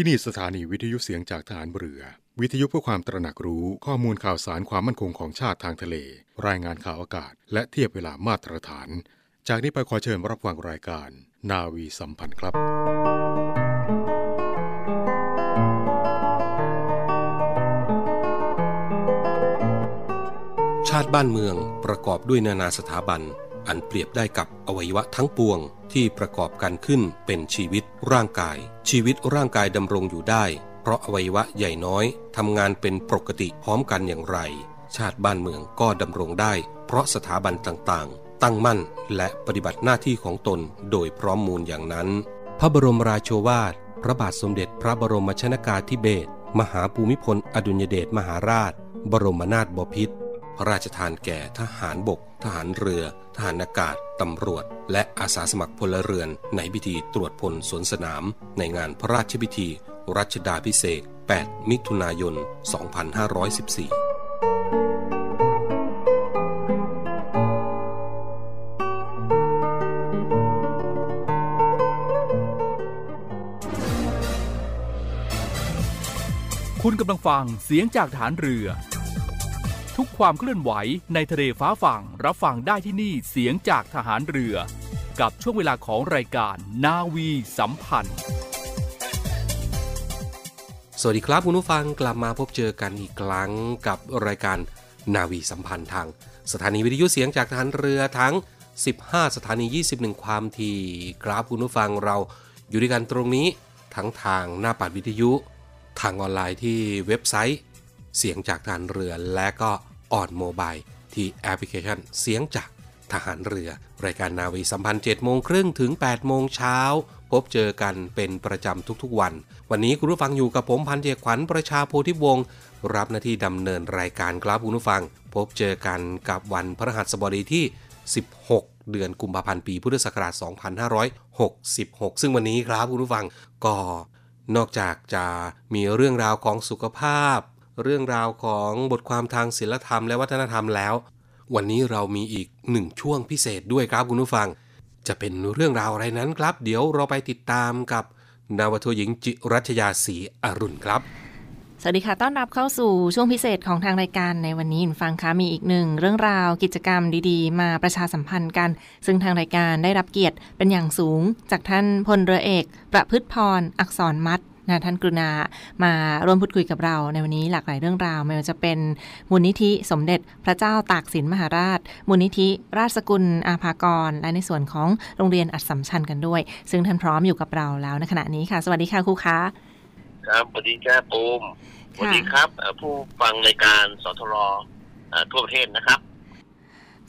ที่นี่สถานีวิทยุเสียงจากฐานเรือ วิทยุเพื่อความตระหนักรู้ข้อมูลข่าวสารความมั่นคงของชาติทางทะเล รายงานข่าวอากาศ และเทียบเวลามาตรฐาน จากนี้ไปขอเชิญรับฟังรายการ นาวีสัมพันธ์ครับ ชาติบ้านเมืองประกอบด้วยนานาสถาบัน อันเปรียบได้กับอวัยวะทั้งปวงที่ประกอบกันขึ้นเป็นชีวิตร่างกาย ชีวิตร่างกายดำรงอยู่ได้ เพราะอวัยวะใหญ่น้อยทำงานเป็นปกติพร้อมกันอย่างไร ชาติบ้านเมืองก็ดำรงได้ เพราะสถาบันต่างๆ ตั้งมั่นและปฏิบัติหน้าที่ของตนโดยพร้อมมูลอย่างนั้น พระบรมราโชวาท พระบาทสมเด็จพระบรมชนากาธิเบศรมหาภูมิพลอดุลยเดชมหาราช บรมนาถบพิตร ระราชทานแก่ทหารบก ทหารเรือ ทหารอากาศ ตำรวจ และอาสาสมัครพลเรือน ในพิธีตรวจพลสวนสนาม ในงานพระราชพิธี รัชดาพิเศษ 8 มิถุนายน 2514คุณกำลังฟังเสียงจากฐานเรือ ทุกความเคลื่อนไหวในทะเลฟ้าฝั่งรับฟังได้ที่นี่เสียงจากทหารเรือ กับช่วงเวลาของรายการนาวีสัมพันธ์ สวัสดีครับคุณผู้ฟังกลับมาพบเจอกันอีกครั้งกับรายการนาวีสัมพันธ์ทาง สถานีวิทยุเสียงจากทหารเรือทั้ง 15 สถานี 21 ความถี่ครับคุณผู้ฟังเราอยู่ด้วยกันตรงนี้ทั้งทางหน้าปัดวิทยุ ทางออนไลน์ที่เว็บไซต์เสียงจากทหารเรือและก็ ออนโมบายที่แอปพลิเคชันเสียงจากทหารเรือ รายการนาวีสัมพันธ์7โมงครึ่งถึง 8 โมงเช้า พบเจอกันเป็นประจำทุกๆวัน วันนี้คุณผู้ฟังอยู่กับผมพันเจขวัญประชาโพธิวงศ์รับหน้าที่ดำเนินรายการครับคุณผู้ฟัง พบเจอกันกับวันพฤหัสบดีที่ 16 เดือนกุมภาพันธ์ปีพุทธศักราช 2566 ซึ่งวันนี้ครับคุณผู้ฟังก็นอกจากจะมีเรื่องราวของสุขภาพ เรื่องราวของบทความทางศิลธรรมและวัฒนธรรมแล้ว วันนี้เรามีอีกหนึ่งช่วงพิเศษด้วยครับคุณผู้ฟัง จะเป็นเรื่องราวอะไรนั้นครับ เดี๋ยวเราไปติดตามกับนาวโทหญิงจิรัชยาศรีอรุณครับสวัสดีค่ะ ต้อนรับเข้าสู่ช่วงพิเศษของทางรายการในวันนี้คุณฟังคะมีอีกหนึ่งเรื่องราวกิจกรรมดีๆ มาประชาสัมพันธ์กัน ซึ่งทางรายการได้รับเกียรติเป็นอย่างสูง จากท่านพลเรือเอก ประพฤติพรอักษรมัด นะท่านกรุณามาร่วมพูดคุยกับเราในวันนี้หลากหลายเรื่องราวไม่ว่าจะเป็นมูลนิธิสมเด็จพระเจ้าตากสินมหาราช มูลนิธิราชสกุลอาภากร และในส่วนของโรงเรียนอัดสัมชัญกันด้วย ซึ่งท่านพร้อมอยู่กับเราแล้วในขณะนี้ค่ะ สวัสดีค่ะครูคะครับสวัสดีครับปูมสวัสดีครับเอ่อผู้ฟังรายการสทรเอ่อทั่วประเทศนะครับ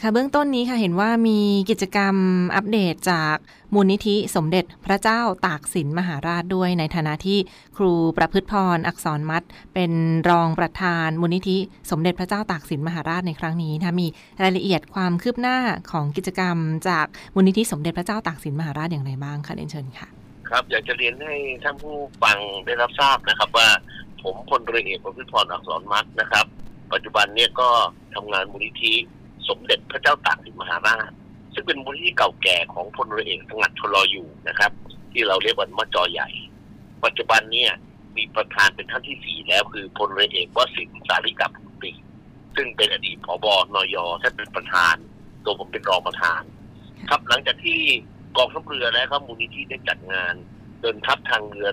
ค่ะเบื้องต้นนี้ค่ะเห็นว่ามีกิจกรรมอัปเดตจากมูลนิธิสมเด็จพระเจ้าตากสินมหาราชด้วยในฐานะที่ครูประพฤติพรอักษรมัดเป็นรองประธานมูลนิธิสมเด็จพระเจ้าตากสินมหาราชในครั้งนี้นะมีรายละเอียดความคืบหน้าของกิจกรรมจากมูลนิธิสมเด็จพระเจ้าตากสินมหาราชอย่างไรบ้างคะเรียนเชิญค่ะ ครับอยากจะเรียนให้ท่านผู้ฟังได้รับทราบนะครับว่าผมพลเรือเอกประพฤติพรอักษรมัดนะครับ ปัจจุบันเนี่ยก็ทำงานมูลนิธิ สมเด็จพระเจ้าตากสินมหาราช ซึ่งเป็นมูลนิธิเก่าแก่ของพลเรือเอกสงัดชลออยู่นะครับ ที่เราเรียกว่ามจอใหญ่ ปัจจุบันเนี่ยมีประธานเป็นท่านที่สี่แล้วคือพลเรือเอกวสินทร์สาริกับปีซึ่งเป็นอดีตผบนยท่านเป็นประธาน ตัวผมเป็นรองประธาน ครับหลังจากที่กองทัพเรือและก็มูลนิธิได้จัดงาน เดินทัพทางเรือ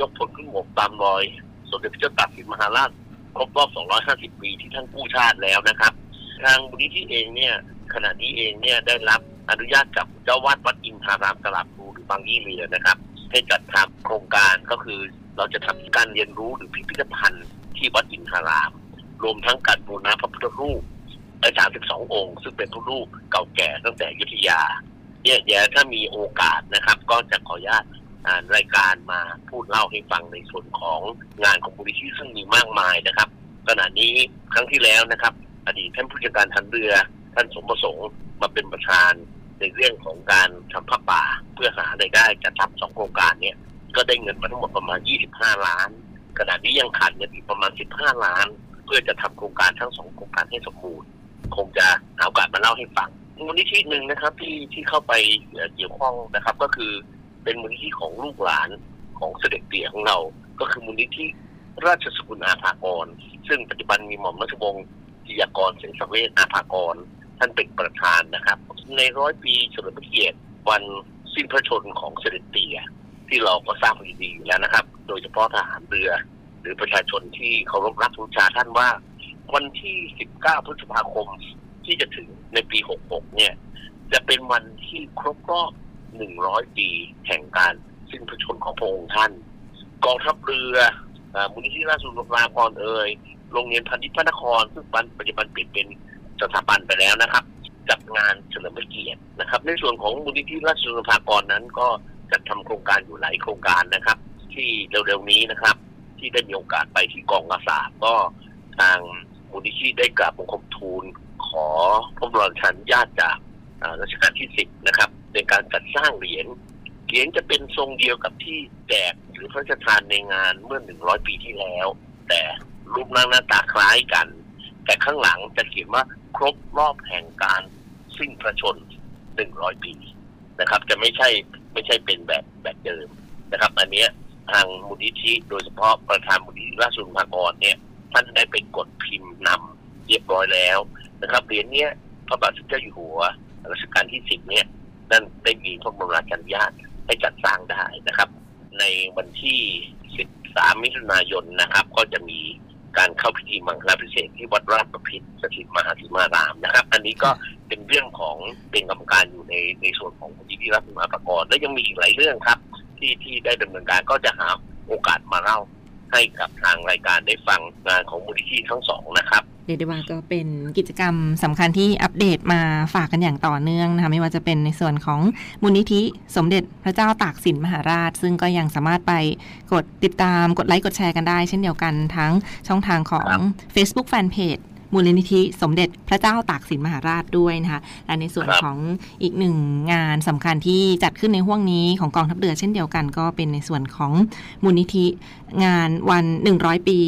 ยกพลขึ้นบกตามรอย สมเด็จพระเจ้าตากสินมหาราชครบรอบ 250 ปีที่ท่านกู้ชาติแล้วนะครับ ทางมูลนิธิเองเนี่ยขณะนี้เองเนี่ยได้รับอนุญาตจากเจ้าวาดวัดอินทารามตลาดพลูหรือบางยี่เรือนะครับให้จัดทำโครงการก็คือเราจะทำการเรียนรู้หรือพิพิธภัณฑ์ที่วัดอินทาราม รวมทั้งการบูรณะพระพุทธรูปและ32ององค์ ซึ่งเป็นพระรูปเก่าแก่ตั้งแต่ยุธยาเนี่ยเดี๋ยวถ้ามีโอกาสนะครับ ก็จะขออนุญาตรายการมาพูดเล่าให้ฟังในส่วนของงานของมูลนิธิซึ่งมีมากมายนะครับขณะนี้ครั้งที่แล้วนะครับ อดีตท่านผู้จัดการทันเรือ ท่านสมประสงค์มาเป็นประธานในเรื่องของการทำผ้าป่าเพื่อหารายได้จัดทำสองโครงการเนี่ยก็ได้เงินมาทั้งหมดประมาณ 25 ล้านขณะนี้ยังขาดเงินอีกประมาณ 15 ล้าน เพื่อจะทำโครงการทั้งสองโครงการให้สมบูรณ์ คงจะหาโอกาสมาเล่าให้ฟังมูลนิธิหนึ่งนะครับที่ที่เข้าไปเอ่อเกี่ยวข้องนะครับ ก็คือเป็นมูลนิธิของลูกหลานของเสด็จเตี่ยของเรา ก็คือมูลนิธิราชสกุลอาภากร ซึ่งปัจจุบันมีหม่อมราชวงศ์ จิยากรเสงสเวชอาภากร ท่านเป็นประธานนะครับ ในร้อยปีเฉลิมพระเกียรติวันสิ้นพระชนของเสด็จเตี่ยที่เราก็ทราบดีอยู่แล้วนะครับ โดยเฉพาะทหารเรือ หรือประชาชนที่เคารพรักบูชาท่านว่า วันที่ 19 พฤษภาคมที่จะถึงในปี 66 เนี่ย จะเป็นวันที่ครบรอบ 100 ปีแห่งการสิ้นพระชนของพระองค์ท่าน กองทัพเรืออมูลนิธิราชสุนทรภากรเอ่ย โรงเรียนพันธิพระนคร ซึ่งปัจจุบันเปลี่ยนเป็นสถาบันไปแล้วนะครับ จัดงานเฉลิมพระเกียรตินะครับ ในส่วนของมูลนิธิราชสุรภากรนั้นก็จัดทำโครงการอยู่หลายโครงการนะครับ ที่เร็วๆนี้นะครับ ที่ได้มีโอกาสไปที่กองกษาก็ทางมูลนิธิได้กราบบังคมทูลขอพระบรมชันญาติจากอ่ารัชกาลที่สิบนะครับในการจัดสร้างเหรียญเหรียญจะเป็นทรงเดียวกับที่แจกหรือพระราชทานในงานเมื่อหนึ่งร้อยปีที่แล้ว แต่ รูปร่างหน้าตาคล้ายกัน แต่ข้างหลังจะเขียนว่าครบรอบแห่งการสิ้นพระชนหนึ่งร้อยปีนะครับ จะไม่ใช่ไม่ใช่เป็นแบบแบบเดิมนะครับ อันเนี้ยทางมูลนิธิโดยเฉพาะประธานมูลนิธิราชสุนทรภากรเนี่ยท่านได้ไปกดพิมพ์นำเรียบร้อยแล้วนะครับเหรียญเนี้ยพระบาทสมเด็จเจ้าอยู่หัวรัชกาลที่สิบเนี่ยนั่นได้มีพระบรมราชานุญาตให้จัดสร้างได้นะครับ ในวันที่ 13 มิถุนายนนะครับ ก็จะมี การเข้าพิธีมังคลาพิเศษที่วัดราชประพิษสถิตมหาสิมารามนะครับ อันนี้ก็เป็นเรื่องของเป็นกรรมการอยู่ในในส่วนของมูลนิธิรับมาประกอบและยังมีอีกหลายเรื่องครับ ที่ที่ได้ดำเนินการก็จะหาโอกาสมาเล่า ให้กับทางรายการได้ฟังงานของมูลนิธิทั้งสองนะครับเรียกได้ว่าก็เป็นกิจกรรมสำคัญที่อัปเดตมาฝากกันอย่างต่อเนื่องนะคะไม่ว่าจะเป็นในส่วนของมูลนิธิสมเด็จพระเจ้าตากสินมหาราช ซึ่งก็ยังสามารถไปกดติดตามกดไลค์กดแชร์กันได้ เช่นเดียวกันทั้งช่องทางของครับ Facebook Fanpage มูลนิธิสมเด็จพระเจ้าตากสินมหาราชด้วยนะคะและในส่วนครับของอีกหนึ่งงานสำคัญที่จัดขึ้นในห่วงนี้ของกองทัพเรือเช่นเดียวกัน ก็เป็นในส่วนของมูลนิธิงานวัน 100 ปี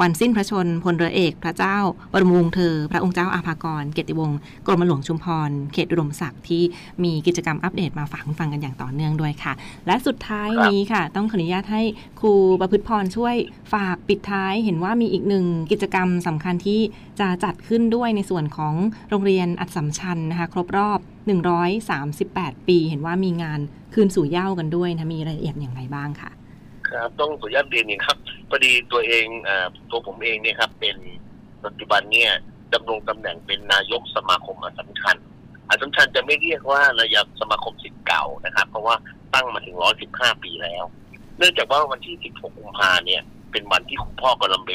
วันสิ้นพระชนพลเรือเอก พระเจ้าบรมวงศ์เธอ พระองค์เจ้าอาภากร เกียรติวงศ์กรมหลวงชุมพรเขตอุดมศักดิ์ที่มีกิจกรรมอัปเดตมาฝากคุณฟังกันอย่างต่อเนื่องด้วยค่ะ และสุดท้ายนี้ค่ะ ต้องขออนุญาตให้ครูประพฤติพรช่วยฝากปิดท้าย เห็นว่ามีอีกหนึ่งกิจกรรมสำคัญที่จะจะจัดขึ้นด้วยในส่วนของโรงเรียนอัดสัมชัญนะคะ ครบรอบ 138 ปี เห็นว่ามีงานคืนสู่เย้ากันด้วยนะมีรายละเอียดอย่างไรบ้างคะครับต้องขออนุญาตเรียนอย่างครับพอดีตัวเองอตัวผมเองเนี่ยครับเป็นปัจจุบันเนี่ยดำรงตำแหน่งเป็นนายกสมาคมอัสสัมชัญอัสสัมชัญจะไม่เรียกว่าระยะสมาคมสิทธิ์เก่านะครับ เพราะว่าตั้งมาถึง 115 ปีแล้ว เนื่องจากว่าวันที่ 16 กุมภาเนี่ย เป็นวันที่คุณพ่อกอลัมเบ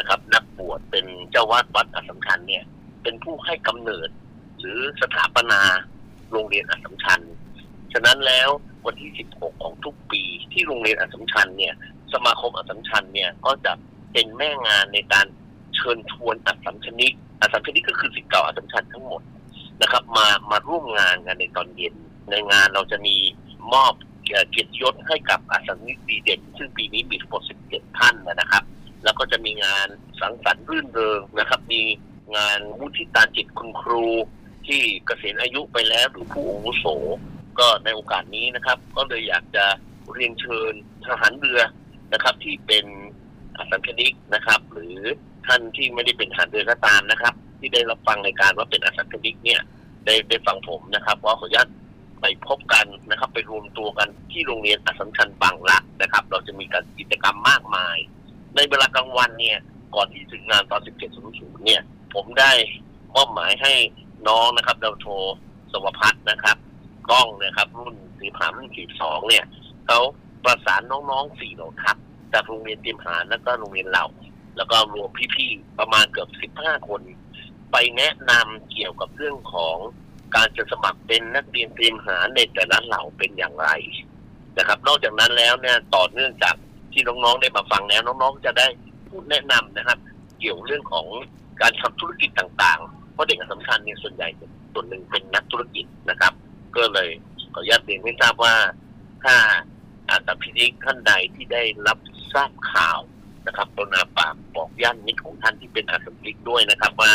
นะครับ นักบวชเป็นเจ้าวาดวัดอัสสัมชัญเนี่ย เป็นผู้ให้กำเนิด หรือสถาปนาโรงเรียนอัสสัมชัญ ฉะนั้นแล้ววันที่ 16 ของทุกปีที่โรงเรียนอัสสัมชัญเนี่ย สมาคมอัสสัมชัญเนี่ยก็จะเป็นแม่งานในการเชิญชวนอัสสัมชนิกอัสสัมชนิกก็คือสิทธิ์เก่าอัสสัมชัญทั้งหมดนะครับ มามาร่วมงานกันในตอนเย็น ในงานเราจะมีมอบเกียรติยศให้กับอัสสัมชนิกดีเด่น ซึ่งปีนี้มีทั้งหมด17 ท่านนะครับ แล้วก็จะมีงานสังสรรค์รื่นเริงนะครับ มีงานมุทิตาจิตคุณครู ที่เกษียณอายุไปแล้วหรือผู้อาวุโส ก็ในโอกาสนี้นะครับ ก็เลยอยากจะเรียนเชิญทหารเรือนะครับ ที่เป็นอาสัมชนิกนะครับ หรือท่านที่ไม่ได้เป็นทหารเรือก็ตามนะครับ ที่ได้รับฟังในการว่าเป็นอาสัมชนิกเนี่ยได้ได้ฟังผมนะครับว่าขออนุญาตไปพบกันนะครับ ไปรวมตัวกันที่โรงเรียนอัสสัมชัญบางละนะครับ เราจะมีการกิจกรรมมากมาย ในเวลากลางวันเนี่ย ก่อนที่ถึงงานตอน 17.00 เนี่ย ผมได้มอบหมายให้น้องนะครับดาวโทสวพัฒน์นะครับ กล้องนะครับ รุ่นสีผามรุ่นสีสองเนี่ยเขาประสานน้องๆสี่เหล่าทัพจากโรงเรียนเตรียมหารแล้วก็โรงเรียนเรา แล้วก็รวมพี่ๆ ประมาณเกือบสิบห้าคน ไปแนะนำเกี่ยวกับเรื่องของการจะสมัครเป็นนักเรียนเตรียมหารในแต่ละเหล่าเป็นอย่างไรนะครับ นอกจากนั้นแล้วเนี่ยต่อเนื่องจาก ที่น้องๆได้มาฟังแล้วน้องๆจะได้พูดแนะนำนะครับ เกี่ยวเรื่องของการทำธุรกิจต่างๆ เพราะเด็กอัสสำคัญเนี่ยส่วนใหญ่ส่วนหนึ่งเป็นนักธุรกิจนะครับ ก็เลยขออนุญาตเรียนไม่ทราบว่าถ้าอัสสัมชนิกท่านใดที่ได้รับทราบข่าวนะครับกรุณาฝากบอกญาติมิตรของท่านที่เป็นอัสสัมชนิกด้วยนะครับว่า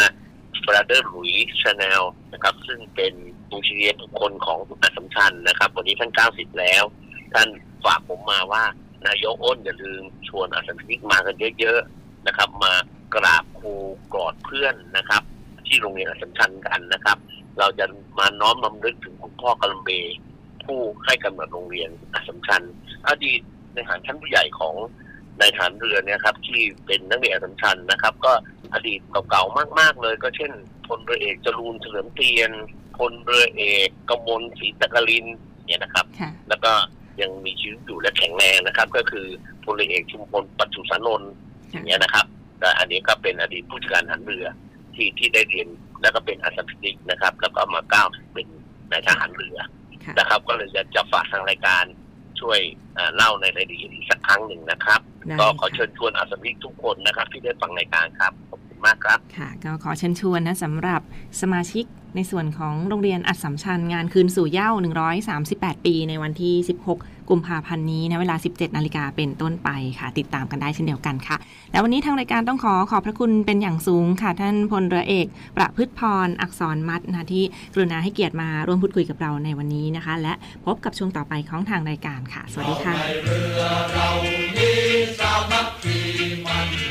บราเดอร์หลุยส์ ชาแนลนะครับ ซึ่งเป็นบูชีเรียบุคคลของอัสสัมชัญนะครับ วันนี้ท่าน 90 แล้ว ท่านฝากผมมาว่า นายกอ้นอย่าลืมชวนอาสาสมัครมากันเยอะๆนะครับ มากราบครูกอดเพื่อนนะครับ ที่โรงเรียนอัสสัมชัญกันนะครับ เราจะมาน้อมรำลึกถึงคุณพ่อกะลัมเบผู้ให้กำเนิดโรงเรียนอัสสัมชัญอดีตในฐานชั้นผู้ใหญ่ของในฐานเรือเนี่ยครับที่เป็นนักเรียนอัสสัมชัญนะครับ ก็อดีตเก่าๆมาก ๆ เลย ก็เช่นพลเรือเอกจรูนเฉลิมเตียนพลเรือเอกกมลศรีตะกลินเนี่ยนะครับค่ะแล้วก็ ยังมีชีวิตอยู่และแข็งแรงนะครับ ก็คือพลเรือเอกชุมพลปัจจุสานนท์อย่างเงี้ยนะครับแต่อันนี้ก็เป็นอดีตผู้จัดการฐานเรือที่ที่ได้เรียนแล้วก็เป็นอาสาสมัครนะครับ แล้วก็มาก้าวเป็นนายทหารเรือค่ะนะครับ ก็เลยจะจะฝากทางรายการช่วยเอ่อเล่าในรายละเอียดอีกสักครั้งหนึ่งนะครับได้ก็ขอค่ะเชิญชวนอาสาสมัครทุกคนนะครับ ที่ได้ฟังรายการครับขอบคุณ มากครับ ค่ะ ก็ขอเชิญชวนนะสำหรับสมาชิกในส่วนของโรงเรียนอัดสัมชัญงานคืนสู่เหย้า 138 ปีในวันที่ 16 กุมภาพันธ์นี้นะเวลา 17 นาฬิกาเป็นต้นไปค่ะ ติดตามกันได้เช่นเดียวกันค่ะ แล้ววันนี้ทางรายการต้องขอขอบพระคุณเป็นอย่างสูงค่ะ ท่านพลเรือเอก ประพฤติพร อักษรมัดนะที่กรุณาให้เกียรติมาร่วมพูดคุยกับเราในวันนี้นะคะ และพบกับช่วงต่อไปของทางรายการค่ะ สวัสดีค่ะ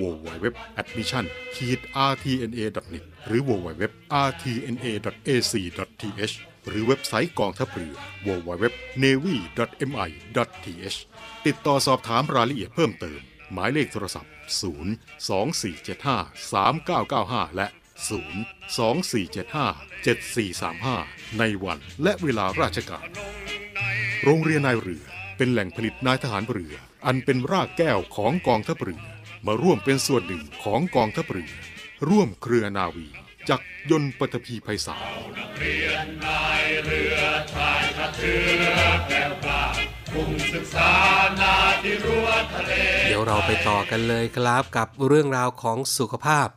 www.admission-rtna.net หรือ www.rtna.ac.th หรือเว็บไซต์กองทัพเรือ www.navy.mi.th ติดต่อสอบถามรายละเอียดเพิ่มเติม หมายเลขโทรศัพท์ 0 2 4 7 5 3 9 9 5 และ 0 2 4 7 5 7 4 3 5 ในวันและเวลาราชการ โรงเรียนนายเรือเป็นแหล่งผลิตนายทหารเรือ อันเป็นรากแก้วของกองทัพเรือ มาร่วมเป็นส่วนหนึ่งของกองทัพเรือ ร่วมเครือนาวีจักยนต์ปฐพีไพศาลเดี๋ยวเราไปต่อกันเลยครับกับเรื่องราวของสุขภาพ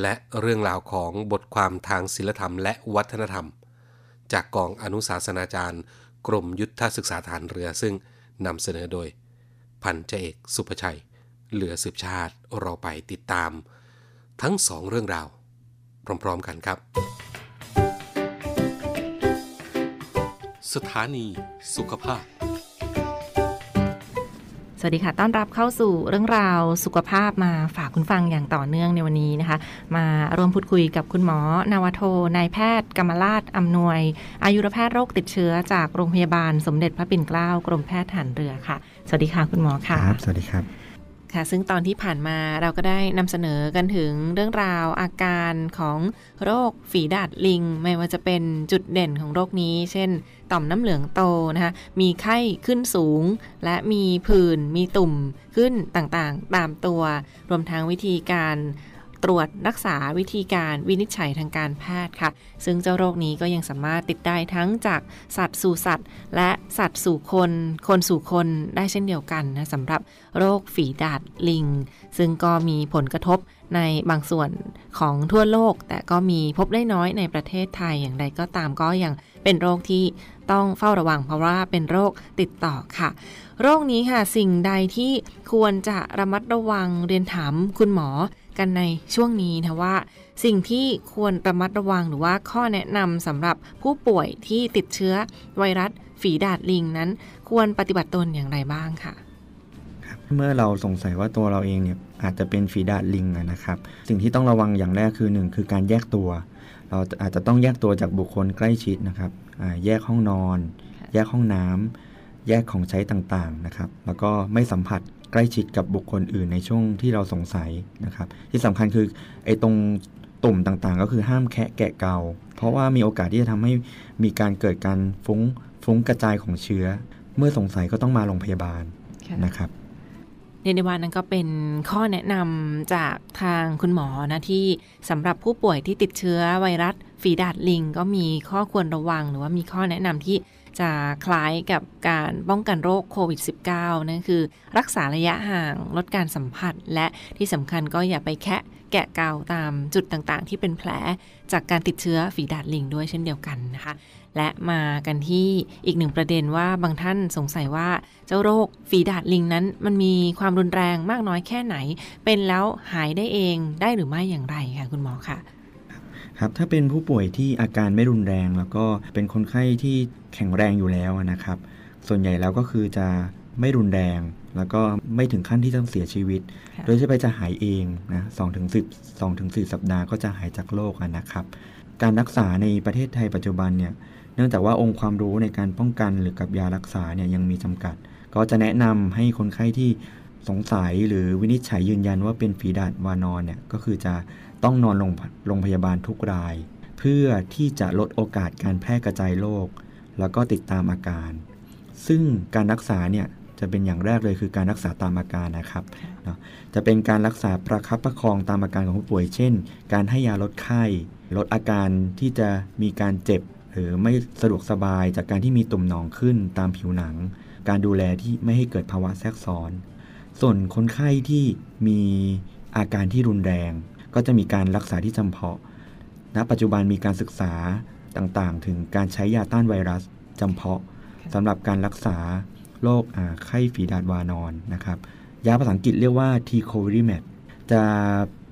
และเรื่องราวของบทความทางศิลธรรมและวัฒนธรรม จากกองอนุศาสนาจารย์ กรมยุทธศึกษาฐานเรือซึ่งนำเสนอโดย พันเจเอกสุภชัย เหลือสืบชาติเราไปติดตาม ทั้งสองเรื่องราว พร้อมๆกันครับ สถานีสุขภาพ สวัสดีค่ะ ต้อนรับเข้าสู่เรื่องราวสุขภาพมาฝากคุณฟังอย่างต่อเนื่องในวันนี้นะคะ มาร่วมพูดคุยกับคุณหมอ นาวโทนายแพทย์กรรมราชอำนวย อายุรแพทย์โรคติดเชื้อจากโรงพยาบาลสมเด็จพระปิ่นเกล้ากรมแพทย์ทหารเรือค่ะ สวัสดีค่ะคุณหมอค่ะ ครับ สวัสดีครับ ค่ะ ซึ่งตอนที่ผ่านมาเราก็ได้นำเสนอกันถึงเรื่องราวอาการของโรคฝีดาดลิง ไม่ว่าจะเป็นจุดเด่นของโรคนี้ เช่น ต่อมน้ำเหลืองโตนะคะ มีไข้ขึ้นสูง และมีผื่น มีตุ่มขึ้นต่างๆ ตามตัว รวมทั้งวิธีการ ตรวจรักษาวิธีการวินิจฉัยทางการแพทย์ค่ะ ซึ่งเจ้าโรคนี้ก็ยังสามารถติดได้ทั้งจากสัตว์สู่สัตว์ และสัตว์สู่คน คนสู่คนได้เช่นเดียวกันนะสำหรับโรคฝีดาดลิง ซึ่งก็มีผลกระทบในบางส่วนของทั่วโลก แต่ก็มีพบได้น้อยในประเทศไทยอย่างไรก็ตามก็ยังเป็นโรคที่ต้องเฝ้าระวังเพราะว่าเป็นโรคติดต่อค่ะ โรคนี้ค่ะสิ่งใดที่ควรจะระมัดระวังเรียนถามคุณหมอ กันในช่วงนี้นะว่า สิ่งที่ควรระมัดระวังหรือว่าข้อแนะนำสำหรับผู้ป่วยที่ติดเชื้อไวรัสฝีดาดลิงนั้น ควรปฏิบัติตนอย่างไรบ้างค่ะเมื่อเราสงสัยว่าตัวเราเองเนี่ยอาจจะเป็นฝีดาดลิงนะครับ สิ่งที่ต้องระวังอย่างแรกคือหนึ่งคือการแยกตัว เราอาจจะต้องแยกตัวจากบุคคลใกล้ชิดนะครับแยกห้องนอน แยกห้องน้ำแยกของใช้ต่างๆนะครับ แล้วก็ไม่สัมผัส ใกล้ชิดกับบุคคลอื่นในช่วงที่เราสงสัยนะครับ ที่สำคัญคือไอ้ตรงตุ่มต่างๆ ก็คือห้ามแคะแกะเกา เพราะว่ามีโอกาสที่จะทำให้มีการเกิดการฟุ้งฟุ้งกระจายของเชื้อ เมื่อสงสัยก็ต้องมาโรงพยาบาลนะครับเรียนได้ว่านั้นก็เป็นข้อแนะนำจากทางคุณหมอนะที่สำหรับผู้ป่วยที่ติดเชื้อไวรัสฝีดาดลิง ก็มีข้อควรระวังหรือว่ามีข้อแนะนำที่ จะคล้ายกับการป้องกันโรคโควิด -19 นั่นคือ รักษาระยะห่างลดการสัมผัส และที่สำคัญก็อย่าไปแคะแกะเกาตามจุดต่างๆ ที่เป็นแผลจากการติดเชื้อฝีดาดลิงด้วยเช่นเดียวกันนะคะ และมากันที่อีกหนึ่งประเด็นว่าบางท่านสงสัยว่าเจ้าโรคฝีดาดลิงนั้น มันมีความรุนแรงมากน้อยแค่ไหน เป็นแล้วหายได้เองได้หรือไม่อย่างไรคะคุณหมอคะ ครับถ้าเป็นผู้ป่วยที่อาการไม่รุนแรง แล้วก็เป็นคนไข้ที่แข็งแรงอยู่แล้วนะครับ ส่วนใหญ่แล้วก็คือจะไม่รุนแรง แล้วก็ไม่ถึงขั้นที่ต้องเสียชีวิต โดยเฉพาะจะหายเองนะสองถึงสิบสองถึงสี่สัปดาห์ก็จะหายจากโรคนะครับ การรักษาในประเทศไทยปัจจุบันเนี่ยเนื่องจากว่าองค์ความรู้ในการป้องกันหรือกับยารักษาเนี่ยยังมีจำกัด ก็จะแนะนำให้คนไข้ที่สงสัยหรือวินิจฉัยยืนยันว่าเป็นฝีดาดวานอนเนี่ยก็คือจะ ต้องนอนโรงงพยาบาลทุกราย เพื่อที่จะลดโอกาสการแพร่กระจายโรคแล้วก็ติดตามอาการ ซึ่งการรักษาเนี่ยจะเป็นอย่างแรกเลยคือการรักษาตามอาการนะครับจะเป็นการรักษาประคับประคองตามอาการของผู้ป่วย เช่น การให้ยาลดไข้ ลดอาการที่จะมีการเจ็บ หรือไม่สะดวกสบายจากการที่มีตุ่มหนองขึ้นตามผิวหนัง การดูแลที่ไม่ให้เกิดภาวะแทรกซ้อน ส่วนคนไข้ที่มีอาการที่รุนแรง ก็จะมีการรักษาที่จำเพาะ ณ ปัจจุบันมีการศึกษาต่างๆ ถึงการใช้ยาต้านไวรัสจำเพาะสำหรับการรักษาโรคไข้ฝีดาดวานอนนะครับ ยาภาษาอังกฤษเรียกว่า t c o v i r i m a b จะ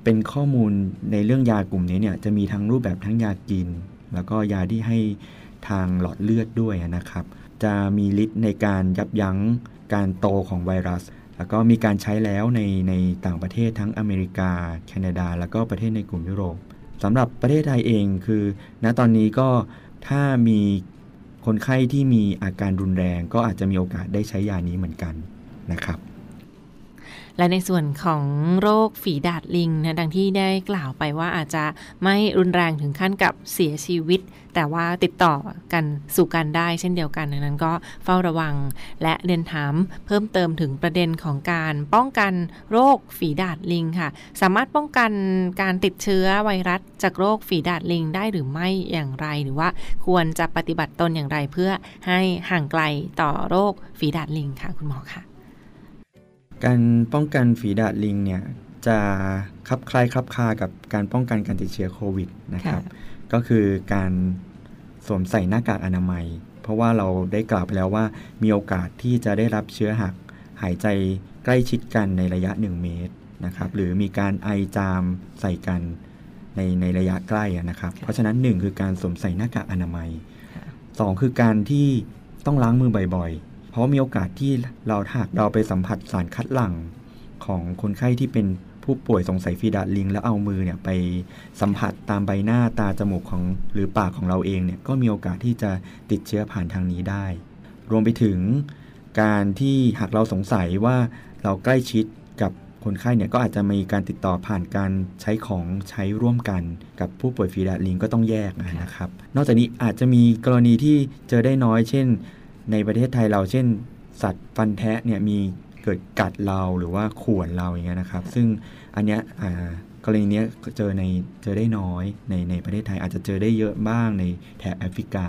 เป็นข้อมูลในเรื่องยากลุ่มนี้เนี่ยจะมีทั้งรูปแบบทั้งยากิน แล้วก็ยาที่ให้ทางหลอดเลือดด้วยนะครับ จะมีฤทธิ์ในการยับยั้งการโตของไวรัส แล้วก็มีการใช้แล้วในในต่างประเทศทั้งอเมริกา แคนาดา แล้วก็ประเทศในกลุ่มยุโรปสำหรับประเทศไทยเองคือณตอนนี้ก็ถ้ามีคนไข้ที่มีอาการรุนแรง ก็อาจจะมีโอกาสได้ใช้ยานี้เหมือนกันนะครับ และในส่วนของโรคฝีดาดลิงนะดังที่ได้กล่าวไปว่าอาจจะไม่รุนแรงถึงขั้นกับเสียชีวิต แต่ว่าติดต่อกันสู่กันได้เช่นเดียวกันดังนั้นก็เฝ้าระวัง และเรียนถามเพิ่มเติมถึงประเด็นของการป้องกันโรคฝีดาดลิงค่ะ สามารถป้องกันการติดเชื้อไวรัสจากโรคฝีดาดลิงได้หรือไม่อย่างไรหรือว่าควรจะปฏิบัติตนอย่างไรเพื่อให้ห่างไกลต่อโรคฝีดาดลิงค่ะคุณหมอค่ะ การป้องกันฝีดาดลิงเนี่ยจะคลับคล้ายคลับคากับการป้องกันการติดเชื้อโควิดนะครับ ก็คือการสวมใส่หน้ากากอนามัย เพราะว่าเราได้กล่าวไปแล้วว่ามีโอกาสที่จะได้รับเชื้อหักหายใจใกล้ชิดกันในระยะ 1 เมตรนะครับ หรือมีการไอจามใส่กันในในระยะใกล้นะครับ เพราะฉะนั้น 1 คือการสวมใส่หน้ากากอนามัย 2 คือการที่ต้องล้างมือบ่อยพ ราะมีโอกาสที่เราหากเราไปสัมผัสสารคัดหลั่งของคนไข้ที่เป็นผู้ป่วยสงสัยฟีดาดลิง แล้วเอามือเนี่ยไปสัมผัสตามใบหน้าตาจมูกของหรือปากของเราเองเนี่ยก็มีโอกาสที่จะติดเชื้อผ่านทางนี้ได้ รวมไปถึงการที่หากเราสงสัยว่าเราใกล้ชิดกับคนไข้เนี่ยก็อาจจะมีการติดต่อผ่านการใช้ของใช้ร่วมกันกับผู้ป่วยฟีดาลิงก็ต้องแยกนะครับ นอกจากนี้อาจจะมีกรณีที่เจอได้น้อย เช่น ในประเทศไทยเราเช่น สัตว์ฟันแทะเนี่ยมีเกิดกัดเราหรือว่าข่วนเราอย่างเงี้ยนะครับ ซึ่งอันเนี้ยกรณีนี้เจอในเจอได้น้อยในในประเทศไทยอาจจะเจอได้เยอะบ้างในแถบแอฟริกา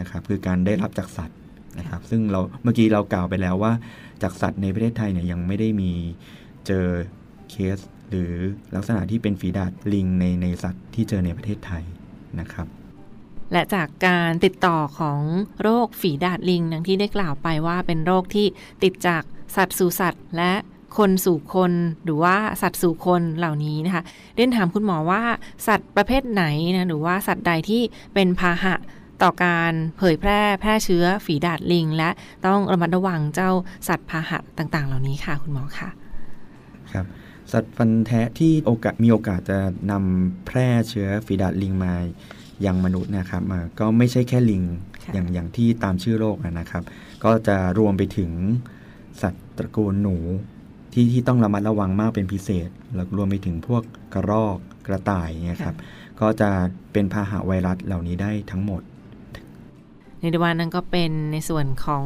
นะครับคือการได้รับจากสัตว์นะครับ ซึ่งเราเมื่อกี้เรากล่าวไปแล้วว่าจากสัตว์ในประเทศไทยเนี่ยยังไม่ได้มีเจอเคส หรือลักษณะที่เป็นฝีดาดลิงในในสัตว์ที่เจอในประเทศไทยนะครับ และจากการติดต่อของโรคฝีดาดลิงดังที่ได้กล่าวไปว่าเป็นโรคที่ติดจากสัตว์สู่สัตว์ และคนสู่คนหรือว่าสัตว์สู่คนเหล่านี้นะคะเรียนถามคุณหมอว่าสัตว์ประเภทไหนนะหรือว่าสัตว์ใดที่เป็นพาหะต่อการเผยแพร่แพร่เชื้อฝีดาดลิง และต้องระมัดระวังเจ้าสัตว์พาหะต่าง ๆ เหล่านี้ค่ะ คุณหมอค่ะครับสัตว์ฟันแทะที่โอกาสมีโอกาสจะนำแพร่เชื้อฝีดาดลิงมา ยังมนุษย์นะครับก็ไม่ใช่แค่ลิงอย่างอย่างที่ตามชื่อโรคนะครับ ก็จะรวมไปถึงสัตว์ตระกูลหนูที่ที่ต้องระมัดระวังมากเป็นพิเศษแล้วรวมไปถึงพวกกระรอกกระต่ายเนี่ยครับก็จะเป็นพาหะไวรัสเหล่านี้ได้ทั้งหมดในดวันนั้นก็เป็นในส่วนของ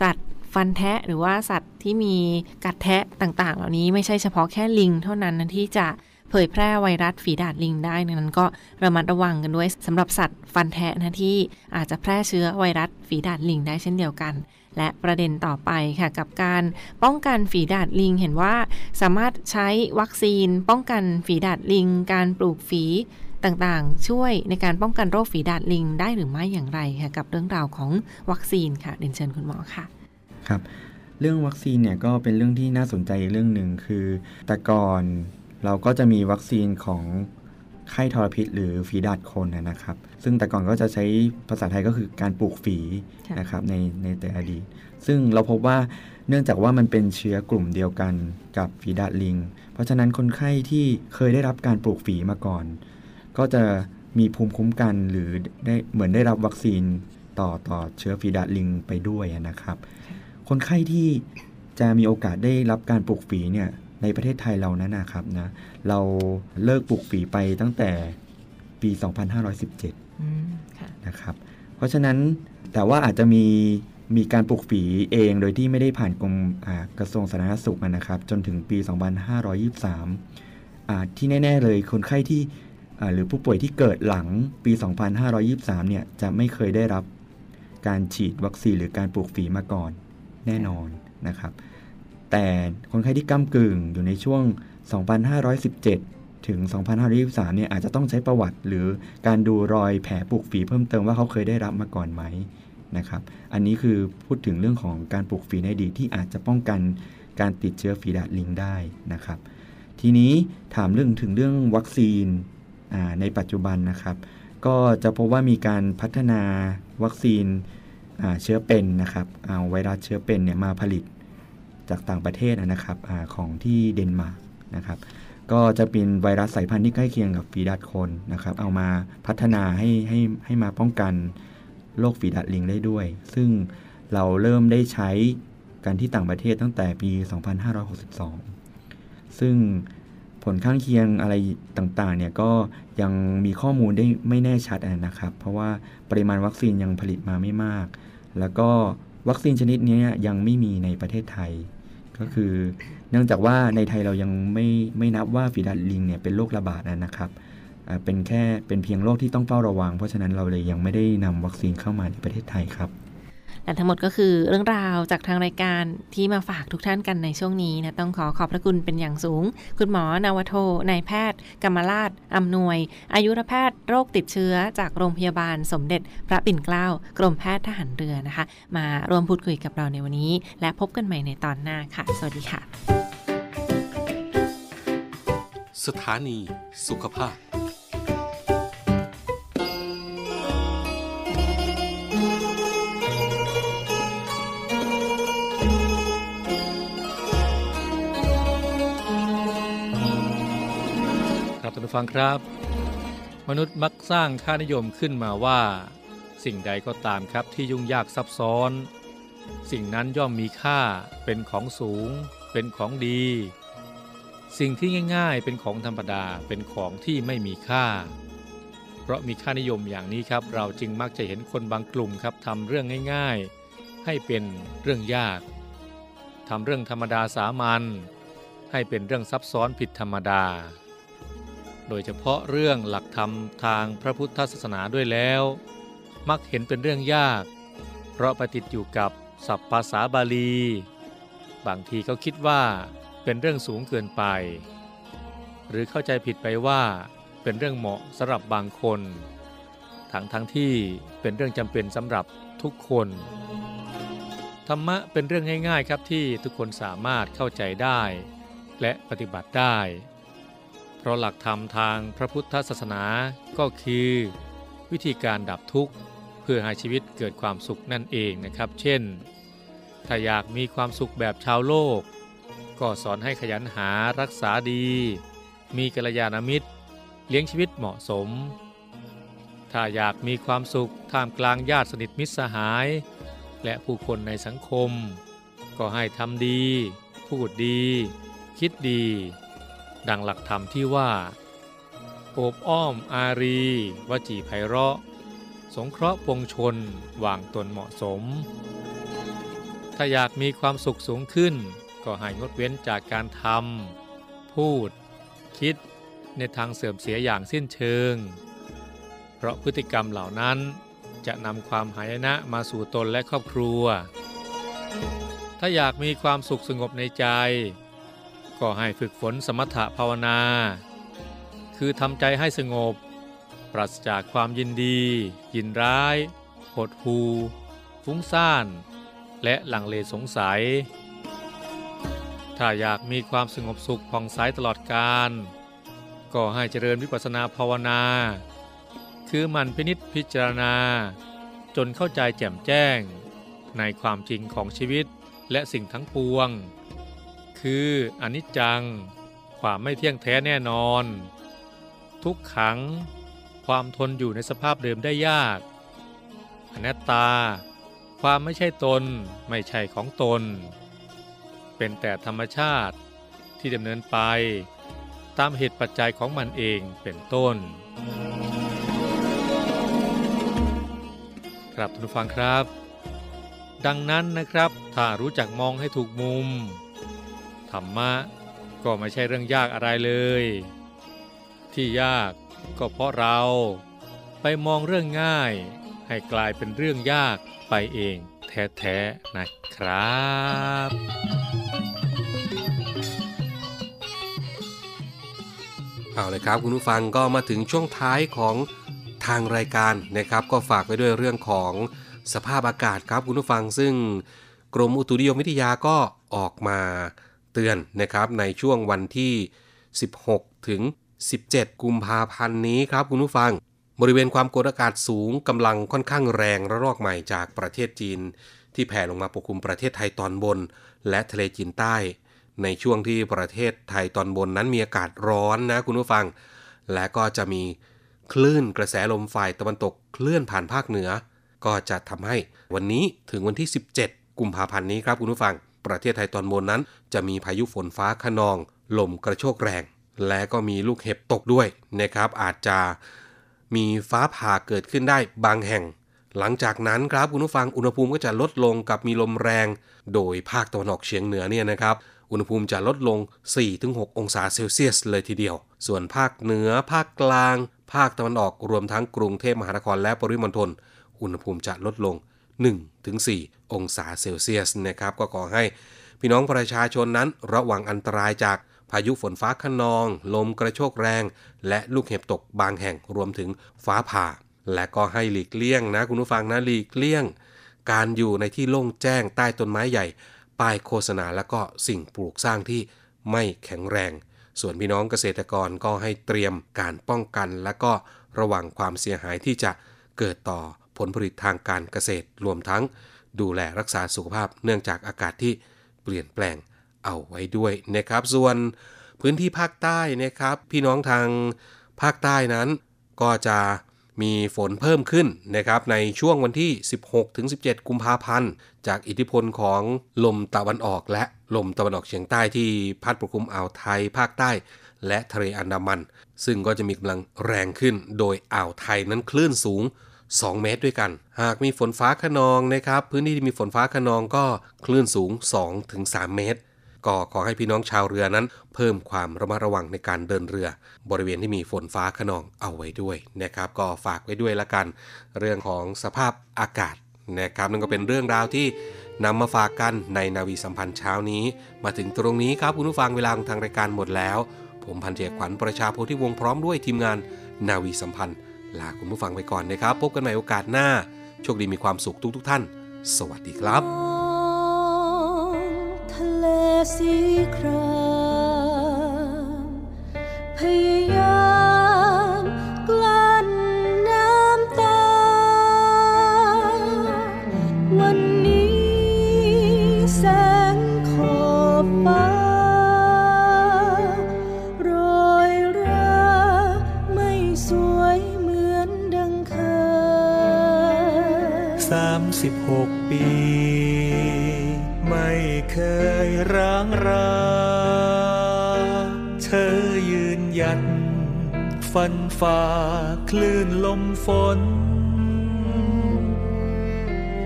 สัตว์ฟันแทะหรือว่าสัตว์ที่มีกัดแทะต่างๆ เหล่านี้ไม่ใช่เฉพาะแค่ลิง เท่านั้นที่จะ เผยแพร่ไวรัสฝีดาดลิงได้นั้นก็ระมัดระวังกันด้วยสำหรับสัตว์ฟันแทะนะที่อาจจะแพร่เชื้อไวรัสฝีดาดลิงได้เช่นเดียวกัน และประเด็นต่อไปค่ะกับการป้องกันฝีดาดลิงเห็นว่า สามารถใช้วัคซีน ป้องกันฝีดาดลิง การปลูกฝีต่างๆ ช่วยในการป้องกันโรคฝีดาดลิงได้หรือไม่อย่างไรค่ะกับเรื่องราวของวัคซีนค่ะเรียนเชิญคุณหมอค่ะครับเรื่องวัคซีนเนี่ยก็เป็นเรื่องที่น่าสนใจอีกเรื่องหนึ่งคือ แต่ก่อน เราก็จะมีวัคซีนของไข้ทรพิษ หรือฝีดาดคนนะครับ ซึ่งแต่ก่อนก็จะใช้ภาษาไทยก็คือการปลูกฝีค่ะนะครับในในแต่อดีต ซึ่งเราพบว่าเนื่องจากว่ามันเป็นเชื้อกลุ่มเดียวกันกับฝีดาดลิง เพราะฉะนั้นคนไข้ที่เคยได้รับการปลูกฝีมาก่อน ก็จะมีภูมิคุ้มกันหรือได้เหมือนได้รับวัคซีนต่อต่อเชื้อฝีดาดลิงไปด้วยนะครับ คนไข้ที่จะมีโอกาสได้รับการปลูกฝีเนี่ย ในประเทศไทยเรานั้นนะครับนะเราเลิกปลูกฝีไปตั้งแต่ปี 2517อืมค่ะนะครับ เพราะฉะนั้นแต่ว่าอาจจะมีมีการปลูกฝีเองโดยที่ไม่ได้ผ่านกรมอ่ากระทรวงสาธารณสุขอะนะครับ จนถึงปี 2523อ่าที่แน่ ๆ เลยคนไข้ที่อ่าหรือผู้ป่วยที่เกิดหลังปี 2523 เนี่ยจะไม่เคยได้รับการฉีดวัคซีนหรือการปลูกฝีมาก่อนแน่นอนนะครับ แต่คนไข้ที่ก้ากึ่งอยู่ในช่วง 2517 ถึง 2523 เนี่ยอาจจะต้องใช้ประวัติ หรือการดูรอยแผลปลูกฝีเพิ่มเติมว่าเขาเคยได้รับมาก่อนไหมนะครับ อันนี้คือพูดถึงเรื่องของการปลูกฝีในดีที่อาจจะป้องกันการติดเชื้อฝีดาดลิงได้นะครับ ทีนี้ถามเรื่องถึงเรื่องวัคซีนในปัจจุบันนะครับ ก็จะพบว่ามีการพัฒนาวัคซีนเชื้อเป็นนะครับ เอาไวรัสเชื้อเป็นเนี่ยมาผลิต จากต่างประเทศนะครับอของที่เดนมาร์กนะครับก็จะเป็นไวรัสสายพันธุ์ที่ใกล้เคียงกับฝีดาดคนนะครับ เอามาพัฒนาให้ให้ให้มาป้องกันโรคฝีดาดลิงได้ด้วย ซึ่งเราเริ่มได้ใช้กันที่ต่างประเทศตั้งแต่ปี 2562 ซึ่งผลข้างเคียงอะไรต่างๆเนี่ยก็ยังมีข้อมูลได้ไม่แน่ชัดนะครับ เพราะว่าปริมาณวัคซีนยังผลิตมาไม่มาก แล้วก็วัคซีนชนิดนี้ยังไม่มีในประเทศไทย ก็คือเนื่องจากว่าในไทยเรายังไม่ไม่นับว่าฝีดาดลิงเนี่ยเป็นโรคระบาดนะครับเป็นแค่เป็นเพียงโรคที่ต้องเฝ้าระวัง เพราะฉะนั้นเราเลยยังไม่ได้นำวัคซีนเข้ามาในประเทศไทยครับ และทั้งหมดก็คือเรื่องราวจากทางรายการที่มาฝากทุกท่านกันในช่วงนี้นะต้องขอขอบพระคุณเป็นอย่างสูง คุณหมอนาวโทนายแพทย์กรรมราชอำนวย อายุรแพทย์โรคติดเชื้อจากโรงพยาบาลสมเด็จ พระปิ่นเกล้ากรมแพทย์ทหารเรือนะคะ มาร่วมพูดคุยกับเราในวันนี้ และพบกันใหม่ในตอนหน้าค่ะ สวัสดีค่ะ สถานีสุขภาพ ท่านผู้ฟังครับ มนุษย์มักสร้างค่านิยมขึ้นมาว่า สิ่งใดก็ตามครับที่ยุ่งยากซับซ้อน สิ่งนั้นย่อมมีค่าเป็นของสูง เป็นของดี สิ่งที่ง่าย ๆ เป็นของธรรมดาเป็นของที่ไม่มีค่า เพราะมีค่านิยมอย่างนี้ครับ เราจึงมักจะเห็นคนบางกลุ่มครับทำเรื่องง่าย ๆ ให้เป็นเรื่องยากทำเรื่องธรรมดาสามัญให้เป็นเรื่องซับซ้อนผิดธรรมดา โดยเฉพาะเรื่องหลักธรรมทางพระพุทธศาสนาด้วยแล้ว มักเห็นเป็นเรื่องยาก เพราะไปติดอยู่กับศัพท์ภาษาบาลี บางทีก็คิดว่าเป็นเรื่องสูงเกินไป หรือเข้าใจผิดไปว่าเป็นเรื่องเหมาะสำหรับบางคน ทั้งทั้งที่เป็นเรื่องจำเป็นสำหรับทุกคน ธรรมะเป็นเรื่องง่ายๆครับที่ทุกคนสามารถเข้าใจได้ และปฏิบัติได้ ราะหลักธรรมทางพระพุทธศาสนาก็คือ วิธีการดับทุกข์เพื่อให้ชีวิตเกิดความสุขนั่นเองนะครับ เช่น ถ้าอยากมีความสุขแบบชาวโลก ก็สอนให้ขยันหารักษาดี มีกัลยาณมิตร เลี้ยงชีวิตเหมาะสม ถ้าอยากมีความสุขท่ามกลางญาติสนิทมิตรสหาย และผู้คนในสังคม ก็ให้ทำดี พูดดี คิดดี ดังหลักธรรมที่ว่า โอบอ้อมอารี วจีไพเราะ สงเคราะห์ปวงชนวางตนเหมาะสม ถ้าอยากมีความสุขสูงขึ้น ก็ให้งดเว้นจากการทำพูด คิดในทางเสื่อมเสียอย่างสิ้นเชิง เพราะพฤติกรรมเหล่านั้นจะนำความหายนะมาสู่ตนและครอบครัว ถ้าอยากมีความสุขสงบในใจ ก็ให้ฝึกฝนสมถะภาวนา คือทำใจให้สงบ ปราศจากความยินดี ยินร้าย หดหูฟุ้งซ่าน และหลังเลสงสัย ถ้าอยากมีความสงบสุขผ่องใสตลอดกาลก็ให้เจริญวิปัสสนาภาวนา คือมันพินิษพิจารณา จนเข้าใจแจ่มแจ้ง ในความจริงของชีวิตและสิ่งทั้งปวง คืออนิจจัง ความไม่เที่ยงแท้แน่นอน ทุกขัง ความทนอยู่ในสภาพเดิมได้ยาก อนัตตา ความไม่ใช่ตนไม่ใช่ของตน เป็นแต่ธรรมชาติที่ดำเนินไปตามเหตุปัจจัยของมันเองเป็นต้น ครับทุกฟังครับ ดังนั้นนะครับ ถ้ารู้จักมองให้ถูกมุม รรมะก็ไม่ใช่เรื่องยากอะไรเลย ที่ยากก็เพราะเราไปมองเรื่องง่าย ให้กลายเป็นเรื่องยากไปเองแท้ๆนะครับเอาเลยครับคุณผู้ฟังก็มาถึงช่วงท้ายของทางรายการนะครับ ก็ฝากไว้ด้วยเรื่องของสภาพอากาศครับคุณผู้ฟังซึ่งกรมอุตุนิยมวิทยาก็ออกมา เตือนนะครับในช่วงวันที่ 16 ถึง 17 กุมภาพันธ์นี้ครับคุณผู้ฟัง บริเวณความกดอากาศสูงกำลังค่อนข้างแรงระลอกใหม่จากประเทศจีน ที่แผ่ลงมาปกคลุมประเทศไทยตอนบน และทะเลจีนใต้ ในช่วงที่ประเทศไทยตอนบนนั้นมีอากาศร้อนนะคุณผู้ฟัง และก็จะมีคลื่นกระแสลมฝ่ายตะวันตกเคลื่อนผ่านภาคเหนือ ก็จะทำให้วันนี้ถึงวันที่ 17 กุมภาพันธ์นี้ครับคุณผู้ฟัง ประเทศไทยตอนบนนั้น จะมีพายุฝนฟ้าขนอง ลมกระโชกแรง และก็มีลูกเห็บตกด้วยนะครับ อาจจะมีฟ้าผ่าเกิดขึ้นได้บางแห่ง หลังจากนั้นครับคุณผู้ฟังอุณหภูมิก็จะลดลงกับมีลมแรง โดยภาคตะวันออกเฉียงเหนือเนี่ยนะครับอุณหภูมิจะลดลง 4-6 องศาเซลเซียสเลยทีเดียว ส่วนภาคเหนือ ภาคกลาง ภาคตะวันออกรวมทั้งกรุงเทพมหานครและปริมณฑล อุณหภูมิจะลดลง 1-4 องศาเซลเซียสนะครับก็ขอให้พี่น้องประชาชนนั้นระวังอันตรายจากพายุฝนฟ้าขนอง ลมกระโชกแรง และลูกเห็บตกบางแห่งรวมถึงฟ้าผ่า และก็ให้หลีกเลี่ยงนะคุณผู้ฟังนะหลีกเลี่ยง การอยู่ในที่โล่งแจ้งใต้ต้นไม้ใหญ่ ป้ายโฆษณาและก็สิ่งปลูกสร้างที่ไม่แข็งแรง ส่วนพี่น้องเกษตรกรก็ให้เตรียมการป้องกัน และก็ระวังความเสียหายที่จะเกิดต่อ ผลผลิตทางการเกษตรรวมทั้ง ดูแลรักษาสุขภาพเนื่องจากอากาศที่เปลี่ยนแปลงเอาไว้ด้วยนะครับ ส่วนพื้นที่ภาคใต้นะครับ พี่น้องทางภาคใต้นั้น ก็จะมีฝนเพิ่มขึ้นนะครับในช่วงวันที่ 16-17 กุมภาพันธ์ จากอิทธิพลของลมตะวันออกและลมตะวันออกเฉียงใต้ที่พัดปกคลุมอ่าวไทยภาคใต้ และทะเลอันดามัน ซึ่งก็จะมีกำลังแรงขึ้น โดยอ่าวไทยนั้นคลื่นสูง 2 เมตรด้วยกัน หากมีฝนฟ้าขนองนะครับ พื้นที่ที่มีฝนฟ้าขนองก็คลื่นสูง 2-3 เมตร ก็ขอให้พี่น้องชาวเรือนั้น เพิ่มความระมัดระวังในการเดินเรือ บริเวณที่มีฝนฟ้าขนองเอาไว้ด้วยนะครับ ก็ฝากไว้ด้วยละกัน เรื่องของสภาพอากาศนะครับนั่นก็เป็นเรื่องราวที่นำมาฝากกันในนาวีสัมพันธ์เช้านี้ มาถึงตรงนี้ครับคุณผู้ฟังเวลาของทางรายการหมดแล้ว ผมพันเจกขวัญประชาโพธิวงศ์พร้อมด้วยทีมงานนาวีสัมพันธ์ ลาคุณผู้ฟังไปก่อนนะครับ พบกันใหม่โอกาสหน้า โชคดีมีความสุขทุกทุกท่าน สวัสดีครับ ทะเลสีครามพยาย 16 ปี ไม่เคยร้างรา เธอยืนยัน ฟันฝ่าคลื่นลมฝน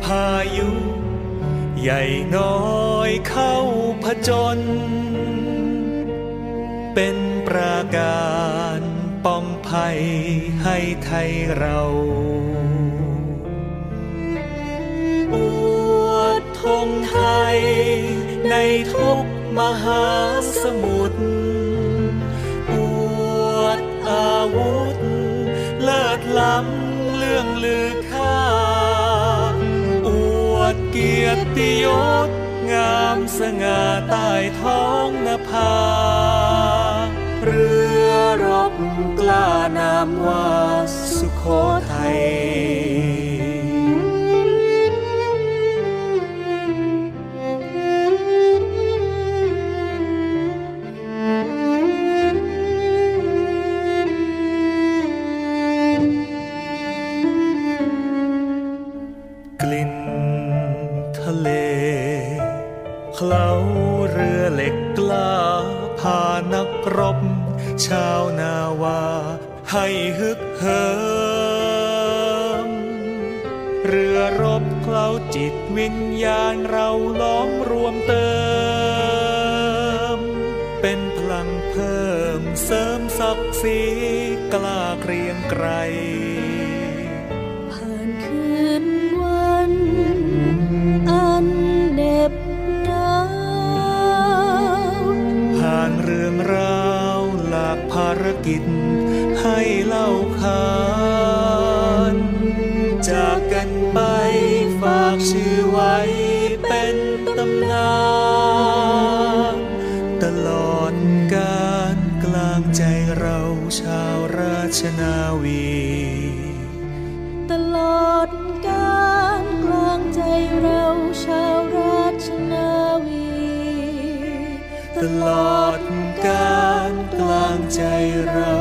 พายุ ใหญ่น้อยเข้าผจญเป็นประการป้องภัยให้ไทยเรา ไทย ในทุกมหาสมุทรอวดอาวุธ เลิศล้ำเรื่องลือค่า อวดเกียรติยศ งามสง่าใต้ท้องนภา เรือรบกล้านามว่าสุโขทัย เหิม เรือรบเคล้าจิตวิญญาณเราล้อมรวมเติม เป็นพลังเพิ่มเสริมศักดิ์ศรีกล้าเกรียงไกรผ่านคืนวัน อันเหน็บหนาวผ่านเรื่องราวหลากภารกิจให้ เล่าขานจากกันไปฝากชื่อไว้เป็นตำนานตลอดการกลางใจเราชาวราชนาวี ตลอดการกลางใจเราชาวราชนาวี ตลอดการกลางใจเรา